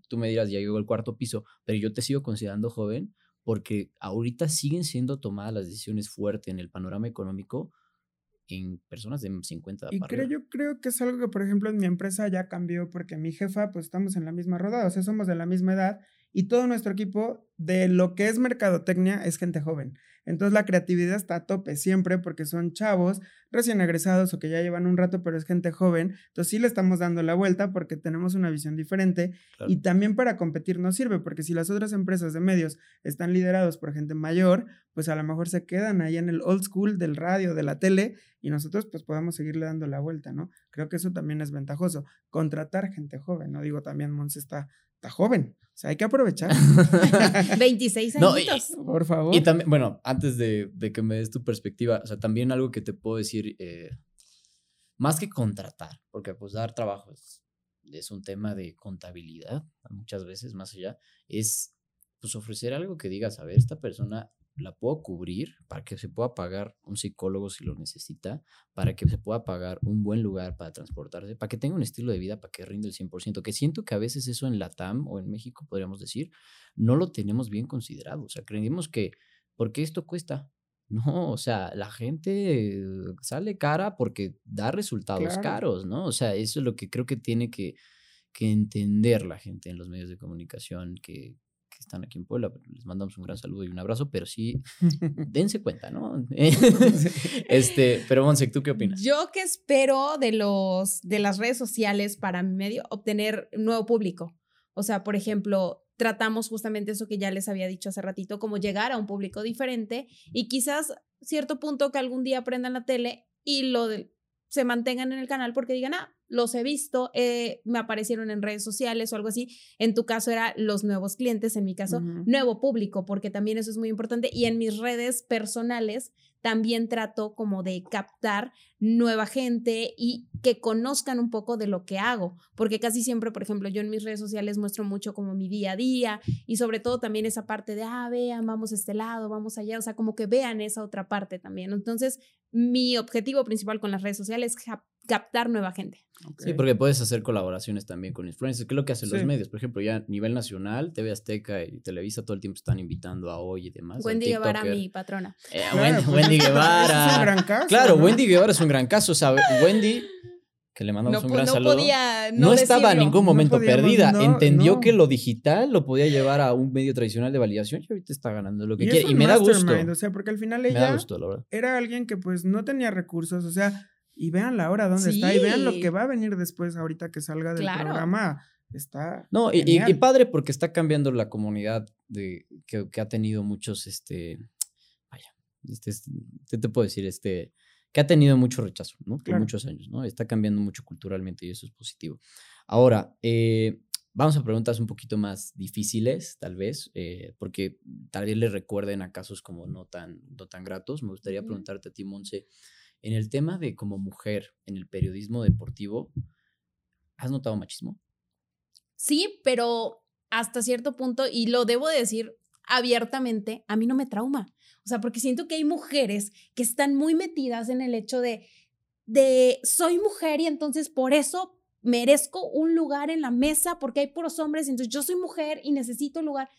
tú me dirás, ya llegó el cuarto piso, pero yo te sigo considerando joven porque ahorita siguen siendo tomadas las decisiones fuertes en el panorama económico en personas de 50 Y creo, yo creo que es algo que, por ejemplo, en mi empresa ya cambió porque mi jefa, pues estamos en la misma rodada, o sea, somos de la misma edad y todo nuestro equipo de lo que es mercadotecnia es gente joven. Entonces la creatividad está a tope siempre porque son chavos recién egresados o que ya llevan un rato, pero es gente joven. Entonces sí le estamos dando la vuelta porque tenemos una visión diferente y también para competir nos sirve porque si las otras empresas de medios están liderados por gente mayor, pues a lo mejor se quedan ahí en el old school del radio, de la tele y nosotros pues podemos seguirle dando la vuelta, ¿no? Creo que eso también es ventajoso. Contratar gente joven, ¿no? Digo, también Mons está está joven. O sea, hay que aprovechar. [LAUGHS] 26 años. por favor. Y también, bueno, antes de, que me des tu perspectiva, o sea, también algo que te puedo decir, eh, más que contratar, porque pues dar trabajo es es un tema de contabilidad, muchas veces más allá, es pues ofrecer algo que digas, a ver, esta persona la puedo cubrir para que se pueda pagar un psicólogo si lo necesita, para que se pueda pagar un buen lugar para transportarse, para que tenga un estilo de vida, para que rinde el 100%, que siento que a veces eso en la TAM o en México, podríamos decir, no lo tenemos bien considerado. O sea, creemos que, ¿por qué esto cuesta? [LAUGHS] No, o sea, la gente sale cara porque da resultados caros, ¿no? O sea, eso es lo que creo que tiene que, que entender la gente en los medios de comunicación, que, están aquí en Puebla, les mandamos un gran saludo y un abrazo, pero sí, [LAUGHS] dense cuenta, ¿no? [LAUGHS] [LAUGHS] este, pero Monse, ¿tú qué opinas? Yo que espero de los de las redes sociales para mi medio obtener nuevo público. O sea, por ejemplo, tratamos justamente eso que ya les había dicho hace ratito, como llegar a un público diferente y quizás cierto punto que algún día aprendan la tele y lo de, se mantengan en el canal porque digan, ah, los he visto, eh, me aparecieron en redes sociales o algo así. En tu caso era los nuevos clientes, en mi caso, nuevo público, porque también eso es muy importante. Y en mis redes personales también trato como de captar nueva gente y que conozcan un poco de lo que hago, porque casi siempre, por ejemplo, yo en mis redes sociales muestro mucho como mi día a día y sobre todo también esa parte de, ah, vean, vamos a este lado, vamos allá, o sea, como que vean esa otra parte también. Entonces, mi objetivo principal con las redes sociales es captar nueva gente. Sí, porque puedes hacer colaboraciones también con influencers, que es lo que hacen los medios. Por ejemplo, ya a nivel nacional, TV Azteca y Televisa todo el tiempo están invitando a hoy y demás. Wendy Guevara, mi patrona. Eh, Wendy, Guevara. [LAUGHS] es un gran caso. Claro, Wendy Guevara es un gran caso. O sea, Wendy, que le mandamos un gran no saludo. Podía no, estaba en ningún momento perdida. Entendió que lo digital lo podía llevar a un medio tradicional de validación y ahorita está ganando lo que quiere. Y me da gusto. O sea, porque al final ella era alguien que pues no tenía recursos. O sea, y vean la hora dónde está y vean lo que va a venir después ahorita que salga del programa. Está. No, y, padre porque está cambiando la comunidad de, que, ha tenido muchos, este, vaya, este, ¿qué te puedo decir? Este, que ha tenido mucho rechazo, ¿no? Por muchos años, ¿no? Está cambiando mucho culturalmente y eso es positivo. Ahora, eh, vamos a preguntas un poquito más difíciles, tal vez, eh, porque tal vez le recuerden a casos como no tan, no tan gratos. Me gustaría preguntarte a ti, Monse, en el tema de como mujer en el periodismo deportivo, ¿has notado machismo? Sí, pero hasta cierto punto, y lo debo decir abiertamente, a mí no me trauma. O sea, porque siento que hay mujeres que están muy metidas en el hecho de, de soy mujer y entonces por eso merezco un lugar en la mesa porque hay puros hombres, entonces yo soy mujer y necesito un lugar.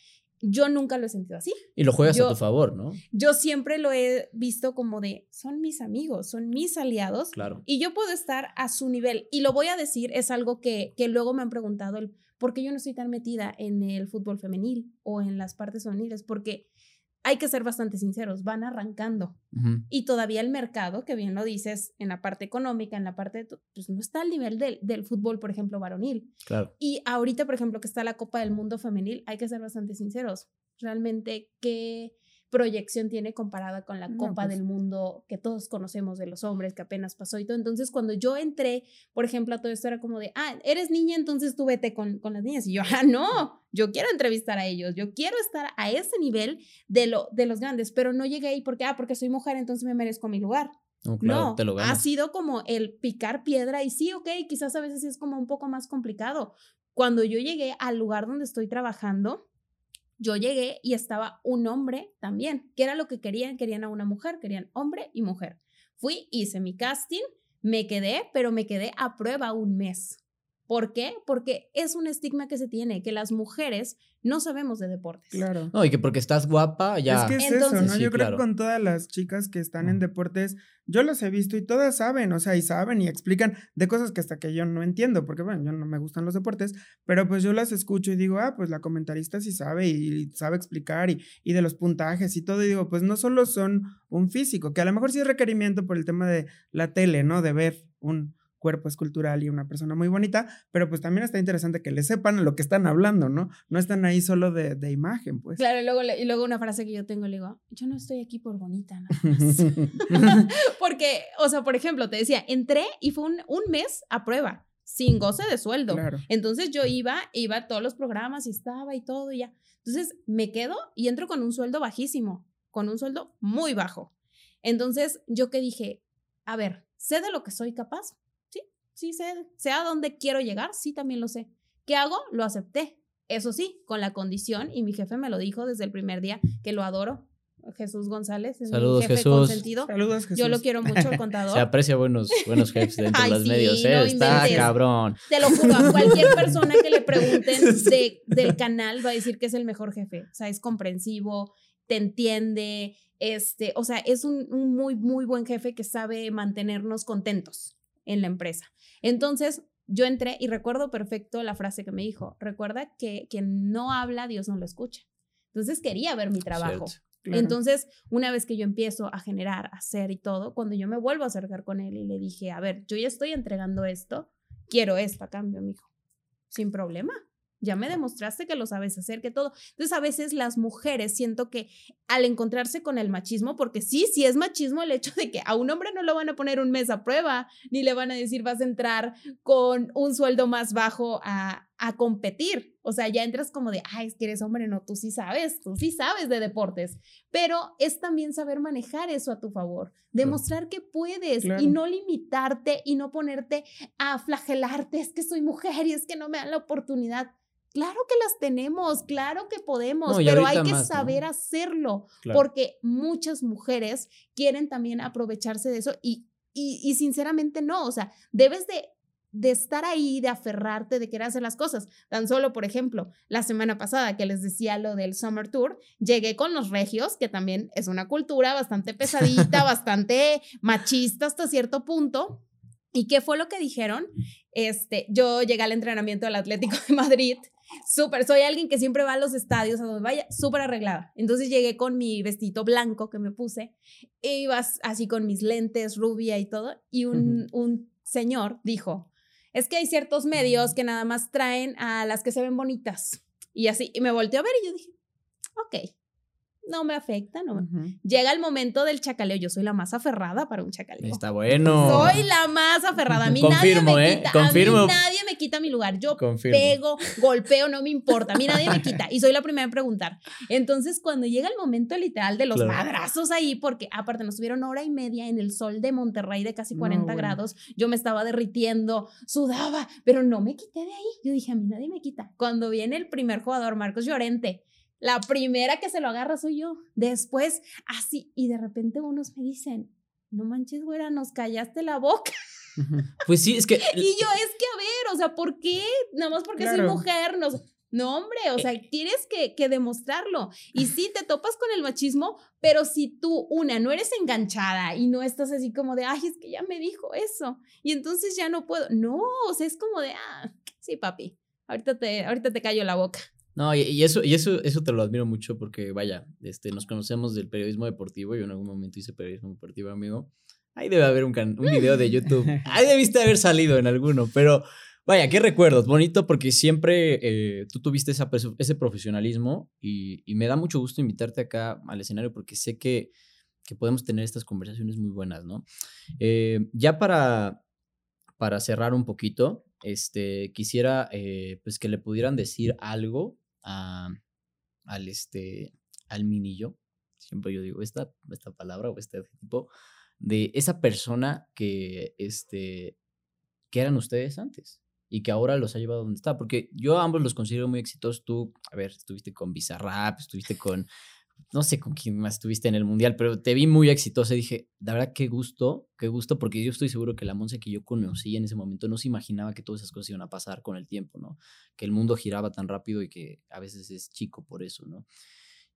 Yo nunca lo he sentido así. Y lo juegas a tu favor, ¿no? Yo siempre lo he visto como de, son mis amigos, son mis aliados. Claro. Y yo puedo estar a su nivel. Y lo voy a decir, es algo que, que luego me han preguntado, el, ¿por qué yo no estoy tan metida en el fútbol femenil o en las partes femeniles? Porque hay que ser bastante sinceros, van arrancando. Y todavía el mercado, que bien lo dices, en la parte económica, en la parte, de, pues no está al nivel del, del, fútbol, por ejemplo, varonil. Claro. Y ahorita, por ejemplo, que está la Copa del Mundo femenil, hay que ser bastante sinceros. Realmente, ¿qué, proyección tiene comparada con la Copa pues del Mundo que todos conocemos de los hombres que apenas pasó y todo. Entonces, cuando yo entré, por ejemplo, a todo esto era como de, ah, eres niña, entonces tú vete con, con las niñas. Y yo, ah, no, yo quiero entrevistar a ellos, yo quiero estar a ese nivel de, lo, de los grandes, pero no llegué ahí porque, ah, porque soy mujer, entonces me merezco mi lugar. No, te lo ha sido como el picar piedra y sí, ok, quizás a veces es como un poco más complicado. Cuando yo llegué al lugar donde estoy trabajando, yo llegué y estaba un hombre también, que era lo que querían, querían a una mujer, querían hombre y mujer. Fui, hice mi casting, me quedé, pero me quedé a prueba un mes. ¿Por qué? Porque es un estigma que se tiene, que las mujeres no sabemos de deportes. Claro. No, y que porque estás guapa ya. Es que es eso, ¿no? yo creo que con todas las chicas que están en deportes, yo las he visto y todas saben, o sea, y saben y explican de cosas que hasta que yo no entiendo, porque bueno, yo no me gustan los deportes, pero pues yo las escucho y digo, ah, pues la comentarista sí sabe y, sabe explicar y, y de los puntajes y todo, y digo, pues no solo son un físico, que a lo mejor sí es requerimiento por el tema de la tele, ¿no? De ver un cuerpo escultural y una persona muy bonita, pero pues también está interesante que le sepan lo que están hablando, ¿no? No están ahí solo de, de imagen, pues. Claro, y luego, y luego una frase que yo tengo, le digo, yo no estoy aquí por bonita, ¿no? [LAUGHS] [LAUGHS] Porque, o sea, por ejemplo, te decía, entré y fue un, un mes a prueba, sin goce de sueldo. Entonces yo iba, iba a todos los programas y estaba y todo y ya. Entonces me quedo y entro con un sueldo bajísimo, con un sueldo muy bajo. Entonces yo que dije, a ver, sé de lo que soy capaz, sí sé, sé a dónde quiero llegar, sí también lo sé. ¿Qué hago? Lo acepté. Eso sí, con la condición, y mi jefe me lo dijo desde el primer día, que lo adoro. Jesús González, es Saludos, mi jefe Jesús. consentido. Saludos, Jesús. Yo lo quiero mucho, el contador. [LAUGHS] Se aprecia buenos, buenos jefes dentro Ay, de los sí, medios, ¿eh? no Está inventes. cabrón. Te lo juro, a cualquier persona que le pregunten [LAUGHS] de- del canal va a decir que es el mejor jefe. O sea, es comprensivo, te entiende, este, o sea, es un, un muy, muy buen jefe que sabe mantenernos contentos en la empresa. Entonces, yo entré y recuerdo perfecto la frase que me dijo, recuerda que quien no habla, Dios no lo escucha. Entonces quería ver mi trabajo. Claro. Entonces, una vez que yo empiezo a generar, a hacer y todo, cuando yo me vuelvo a acercar con él y le dije, a ver, yo ya estoy entregando esto, quiero esto a cambio, mijo. Sin problema. Ya me demostraste que lo sabes hacer, que todo. Entonces, a veces las mujeres siento que al encontrarse con el machismo, porque sí, sí es machismo el hecho de que a un hombre no lo van a poner un mes a prueba, ni le van a decir vas a entrar con un sueldo más bajo a, a competir. O sea, ya entras como de, ay, es que eres hombre, no, tú sí sabes, tú sí sabes de deportes. Pero es también saber manejar eso a tu favor, demostrar que puedes Claro. y no limitarte y no ponerte a flagelarte, es que soy mujer y es que no me dan la oportunidad. Claro que las tenemos, claro que podemos, No, pero hay que más, ¿no? saber hacerlo Claro. porque muchas mujeres quieren también aprovecharse de eso y, y, y sinceramente no, o sea, debes de, de estar ahí, de aferrarte, de querer hacer las cosas. Tan solo, por ejemplo, la semana pasada que les decía lo del Summer Tour, llegué con los regios, que también es una cultura bastante pesadita, [LAUGHS] bastante machista hasta cierto punto. ¿Y qué fue lo que dijeron? Este, yo llegué al entrenamiento del Atlético de Madrid, súper, soy alguien que siempre va a los estadios, a donde vaya, súper arreglada. Entonces llegué con mi vestito blanco que me puse, e iba así con mis lentes, rubia y todo, y un, un señor dijo, es que hay ciertos medios que nada más traen a las que se ven bonitas. Y así, y me volteó a ver y yo dije, ok, no me afecta, no me... Llega el momento del chacaleo, yo soy la más aferrada para un chacaleo. Está bueno. Soy la más aferrada. A mí Confirmo, nadie me ¿eh? quita. Confirmo. A mí nadie me quita mi lugar. Yo Confirmo. pego, golpeo, no me importa. A mí nadie me [LAUGHS] quita. Y soy la primera en preguntar. Entonces, cuando llega el momento literal de los Claro. madrazos ahí, porque aparte nos tuvieron hora y media en el sol de Monterrey de casi No, 40 bueno. grados, yo me estaba derritiendo, sudaba, pero no me quité de ahí. Yo dije, a mí nadie me quita. Cuando viene el primer jugador, Marcos Llorente, la primera que se lo agarra soy yo. Después, así, y de repente unos me dicen, no manches, güera, nos callaste la boca. Pues sí, es que. [LAUGHS] Y yo, es que, a ver, o sea, ¿por qué? Nada más porque soy mujer, nos... No, hombre, o sea, tienes que, que demostrarlo. Y sí, te topas con el machismo, pero si tú, una, no eres enganchada y no estás así como de, ay, es que ya me dijo eso, y entonces ya no puedo. No, o sea, es como de, ah, sí, papi, ahorita te, ahorita te callo la boca. No, y, y eso, y eso, eso te lo admiro mucho porque, vaya, este, nos conocemos del periodismo deportivo. Yo en algún momento hice periodismo deportivo, amigo. Ahí debe haber un, can- un video de YouTube. [LAUGHS] Ahí debiste haber salido en alguno, pero vaya, qué recuerdos. Bonito porque siempre eh, tú tuviste esa, ese profesionalismo y, y me da mucho gusto invitarte acá al escenario porque sé que, que podemos tener estas conversaciones muy buenas, ¿no? Eh, ya para, para cerrar un poquito, este, quisiera eh, pues que le pudieran decir algo al, este, al minillo. Siempre yo digo esta, esta palabra o este tipo de esa persona que, este, que eran ustedes antes y que ahora los ha llevado donde está. Porque yo a ambos los considero muy exitosos. Tú, a ver, estuviste con Bizarrap, estuviste con, no sé con quién más estuviste en el mundial, pero te vi muy exitosa y dije, la verdad, qué gusto, qué gusto, porque yo estoy seguro que la Monse que yo conocí en ese momento no se imaginaba que todas esas cosas iban a pasar con el tiempo, ¿no? Que el mundo giraba tan rápido y que a veces es chico por eso, ¿no?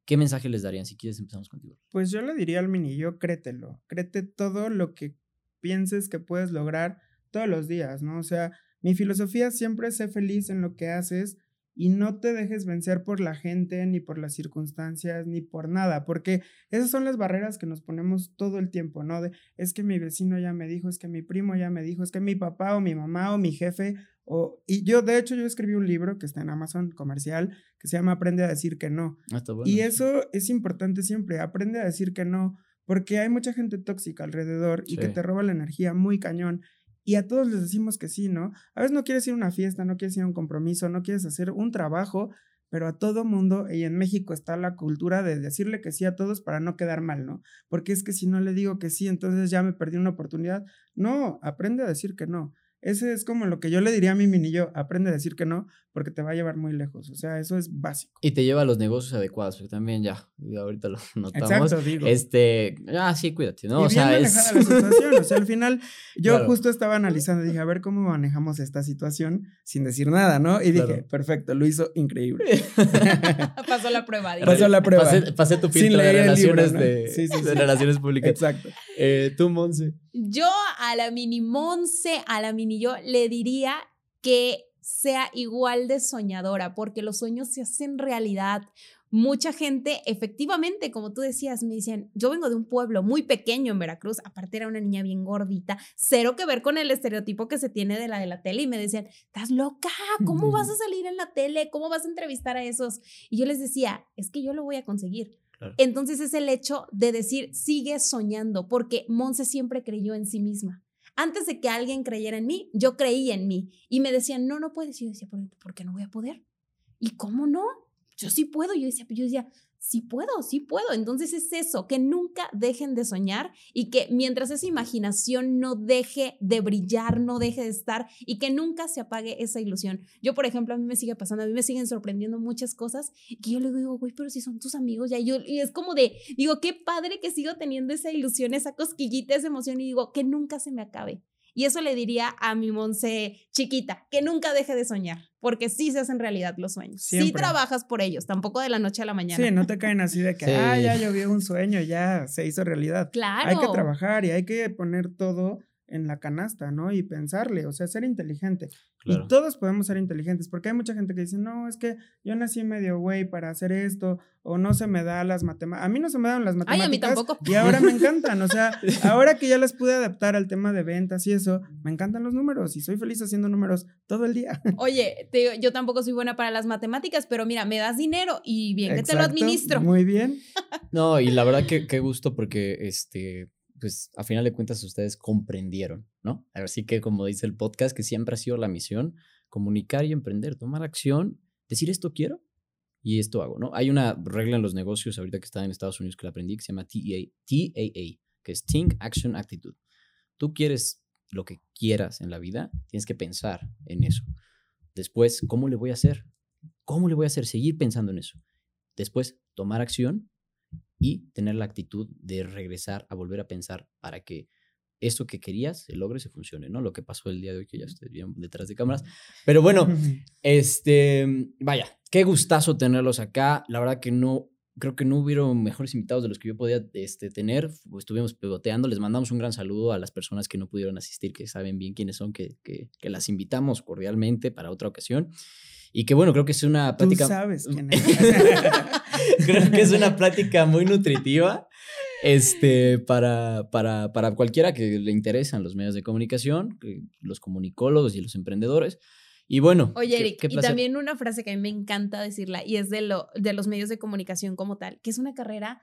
¿Qué mensaje les darían? Si quieres, empezamos contigo. Pues yo le diría al minillo, créetelo, créete todo lo que pienses que puedes lograr todos los días, ¿no? O sea, mi filosofía siempre es ser feliz en lo que haces y no te dejes vencer por la gente, ni por las circunstancias, ni por nada, porque esas son las barreras que nos ponemos todo el tiempo, ¿no? De, es que mi vecino ya me dijo, es que mi primo ya me dijo, es que mi papá o mi mamá o mi jefe, o... Y yo, de hecho, yo escribí un libro que está en Amazon comercial, que se llama Aprende a decir que no. Ah, bueno, Y eso es importante siempre, aprende a decir que no, porque hay mucha gente tóxica alrededor y que te roba la energía muy cañón. Y a todos les decimos que sí, ¿no? A veces no quieres ir a una fiesta, no quieres ir a un compromiso, no quieres hacer un trabajo, pero a todo mundo, y en México está la cultura de decirle que sí a todos para no quedar mal, ¿no? Porque es que si no le digo que sí, entonces ya me perdí una oportunidad. No, aprende a decir que no. Ese es como lo que yo le diría a mi minillo, aprende a decir que no, porque te va a llevar muy lejos. O sea, eso es básico. Y te lleva a los negocios adecuados, porque también ya, ahorita lo [LAUGHS] notamos. Exacto, digo. Este, ah, sí, cuídate, ¿no? o sea, es... la situación. O sea, al final, [LAUGHS] yo justo estaba analizando, dije, a ver cómo manejamos esta situación sin decir nada, ¿no? Y dije, perfecto, lo hizo increíble. [LAUGHS] Pasó la prueba. Pasó la prueba. Pasé, tu filtro de relaciones, de, de relaciones públicas. Exacto. Eh, tú, Monse. Yo a la mini Monse, a la mini yo, le diría que sea igual de soñadora, porque los sueños se hacen realidad. Mucha gente, efectivamente, como tú decías, me dicen, yo vengo de un pueblo muy pequeño en Veracruz, aparte era una niña bien gordita, cero que ver con el estereotipo que se tiene de la de la tele y me decían, estás loca, ¿cómo vas a salir en la tele? ¿Cómo vas a entrevistar a esos? Y yo les decía, es que yo lo voy a conseguir. Entonces es el hecho de decir, sigue soñando, porque Monse siempre creyó en sí misma. Antes de que alguien creyera en mí, yo creía en mí. Y me decían, no, no puedes. Y yo decía, ¿por qué no voy a poder? ¿Y cómo no? Yo sí puedo. Yo decía, yo decía, sí puedo, sí puedo. Entonces es eso, que nunca dejen de soñar y que mientras esa imaginación no deje de brillar, no deje de estar y que nunca se apague esa ilusión. Yo, por ejemplo, a mí me sigue pasando, a mí me siguen sorprendiendo muchas cosas que yo le digo, güey, pero si son tus amigos ya, y, yo, y es como de, digo, qué padre que sigo teniendo esa ilusión, esa cosquillita, esa emoción y digo, que nunca se me acabe. Y eso le diría a mi Monse chiquita, que nunca deje de soñar, porque sí se hacen realidad los sueños. Sí trabajas por ellos, tampoco de la noche a la mañana. Sí, no te caen así de que, ah, ya llovió un sueño, ya se hizo realidad. Claro. Hay que trabajar y hay que poner todo en la canasta, ¿no? Y pensarle, o sea, ser inteligente. Y todos podemos ser inteligentes, porque hay mucha gente que dice, no, es que yo nací medio güey para hacer esto, o no se me da las matemáticas. A mí no se me dan las matemáticas. Ay, a mí tampoco. Y ahora me encantan, o sea, [LAUGHS] ahora que ya las pude adaptar al tema de ventas y eso, me encantan los números y soy feliz haciendo números todo el día. [LAUGHS] Oye, yo tampoco soy buena para las matemáticas, pero mira, me das dinero y bien que te lo administro. Muy bien. [LAUGHS] No, y la verdad que qué gusto porque este pues a final de cuentas ustedes comprendieron, ¿no? Así que como dice el podcast, que siempre ha sido la misión, comunicar y emprender, tomar acción, decir esto quiero y esto hago, ¿no? Hay una regla en los negocios ahorita que está en Estados Unidos que la aprendí que se llama TAA, TAA que es Think, Action, Attitude. Tú quieres lo que quieras en la vida, tienes que pensar en eso. Después, ¿cómo le voy a hacer? ¿Cómo le voy a hacer? Seguir pensando en eso. Después, tomar acción y tener la actitud de regresar a volver a pensar para que eso que querías se logre, se funcione, ¿no? Lo que pasó el día de hoy, que ya ustedes vieron detrás de cámaras. Pero bueno, [LAUGHS] este, vaya, qué gustazo tenerlos acá. La verdad que no, creo que no hubieron mejores invitados de los que yo podía este, tener. Estuvimos pegoteando. Les mandamos un gran saludo a las personas que no pudieron asistir, que saben bien quiénes son, que, que, que las invitamos cordialmente para otra ocasión. Y que bueno, creo que es una plática. Tú sabes quién [LAUGHS] es. creo que es una plática muy nutritiva este, para, para, para cualquiera que le interesan los medios de comunicación, los comunicólogos y los emprendedores. Y bueno. Oye, Eric, y también una frase que a mí me encanta decirla, y es de, lo, de los medios de comunicación como tal, que es una carrera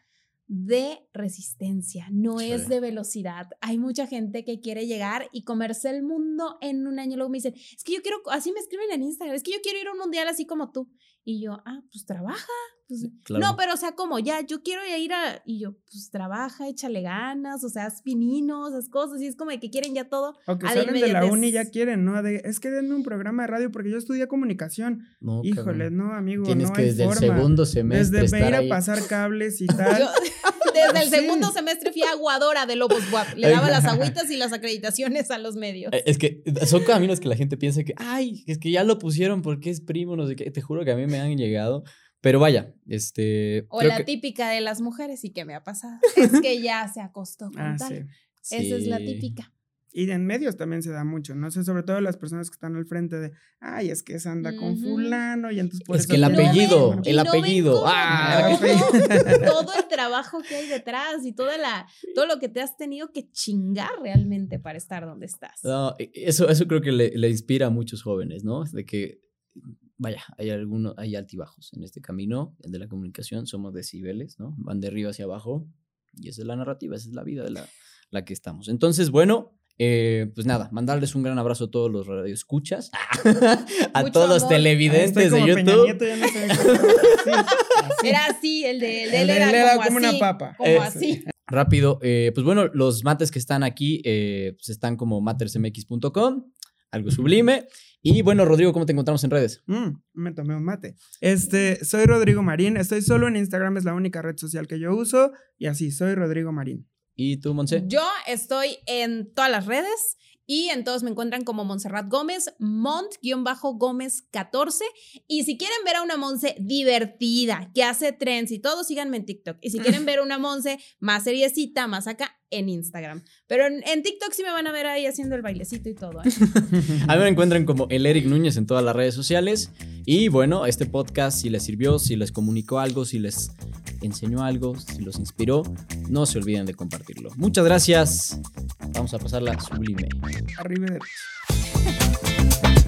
de resistencia, no es de velocidad. Hay mucha gente que quiere llegar y comerse el mundo en un año. Luego me dicen, es que yo quiero, así me escriben en Instagram, es que yo quiero ir a un mundial así como tú. Y yo, ah, pues trabaja. Pues, no, pero o sea, como ya, yo quiero ir a. Y yo, pues trabaja, échale ganas, o sea, haz pininos, esas cosas. Y es como de que quieren ya todo. O que salen de la uni ya quieren, ¿no? De, es que denme un programa de radio porque yo estudié comunicación. No, Híjole, no, amigo. Tienes no que hay desde forma. el segundo semestre. Desde ir a pasar cables y [LAUGHS] tal. [LAUGHS] desde el segundo semestre fui aguadora de Lobos WAP. Le daba las [LAUGHS] agüitas y las acreditaciones a los medios. Eh, es que son caminos que la gente piensa que, ay, es que ya lo pusieron porque es primo, no sé qué. Te juro que a mí me han llegado. Pero vaya, este. O la típica de las mujeres y que me ha pasado. Es que ya se acostó con ah, tal. Esa es la típica. Y en medios también se da mucho, no sé, sobre todo las personas que están al frente de, ay, es que esa anda con fulano y entonces por Es que el apellido, el apellido. ah, [LAUGHS] todo el trabajo que hay detrás y toda la, todo lo que te has tenido que chingar realmente para estar donde estás. No, e, eso, eso creo que le, le inspira a muchos jóvenes, ¿no? De que vaya, hay algunos, hay altibajos en este camino, el de la comunicación, somos decibeles, ¿no? Van de arriba hacia abajo y esa es la narrativa, esa es la vida de la, la que estamos. Entonces, bueno, eh, pues nada, mandarles un gran abrazo a todos los radioescuchas, [LAUGHS] a todos los televidentes de YouTube. [LAUGHS] era así, el de, él era, como, una papa. Como así. Rápido, eh, pues bueno, los mates que están aquí eh, pues están como matersmx.com algo sublime. Y bueno, Rodrigo, ¿cómo te encontramos en redes? Mm, me tomé un mate. Este, soy Rodrigo Marín. Estoy solo en Instagram, es la única red social que yo uso. Y así, soy Rodrigo Marín. ¿Y tú, Monse? Yo estoy en todas las redes y en todos me encuentran como Montserrat Gómez, Mont-Gómez 14. Y si quieren ver a una Monse divertida, que hace trends y todo, síganme en TikTok. Y si [LAUGHS] quieren ver una Monse más seriecita, más acá, en Instagram. Pero en, TikTok sí me van a ver ahí haciendo el bailecito y todo. ¿eh? [LAUGHS] a mí me encuentran como el Eric Núñez en todas las redes sociales. Y bueno, este podcast, si les sirvió, si les comunicó algo, si les enseñó algo, si los inspiró, no se olviden de compartirlo. Muchas gracias. Vamos a pasarla sublime. Arriba. [LAUGHS]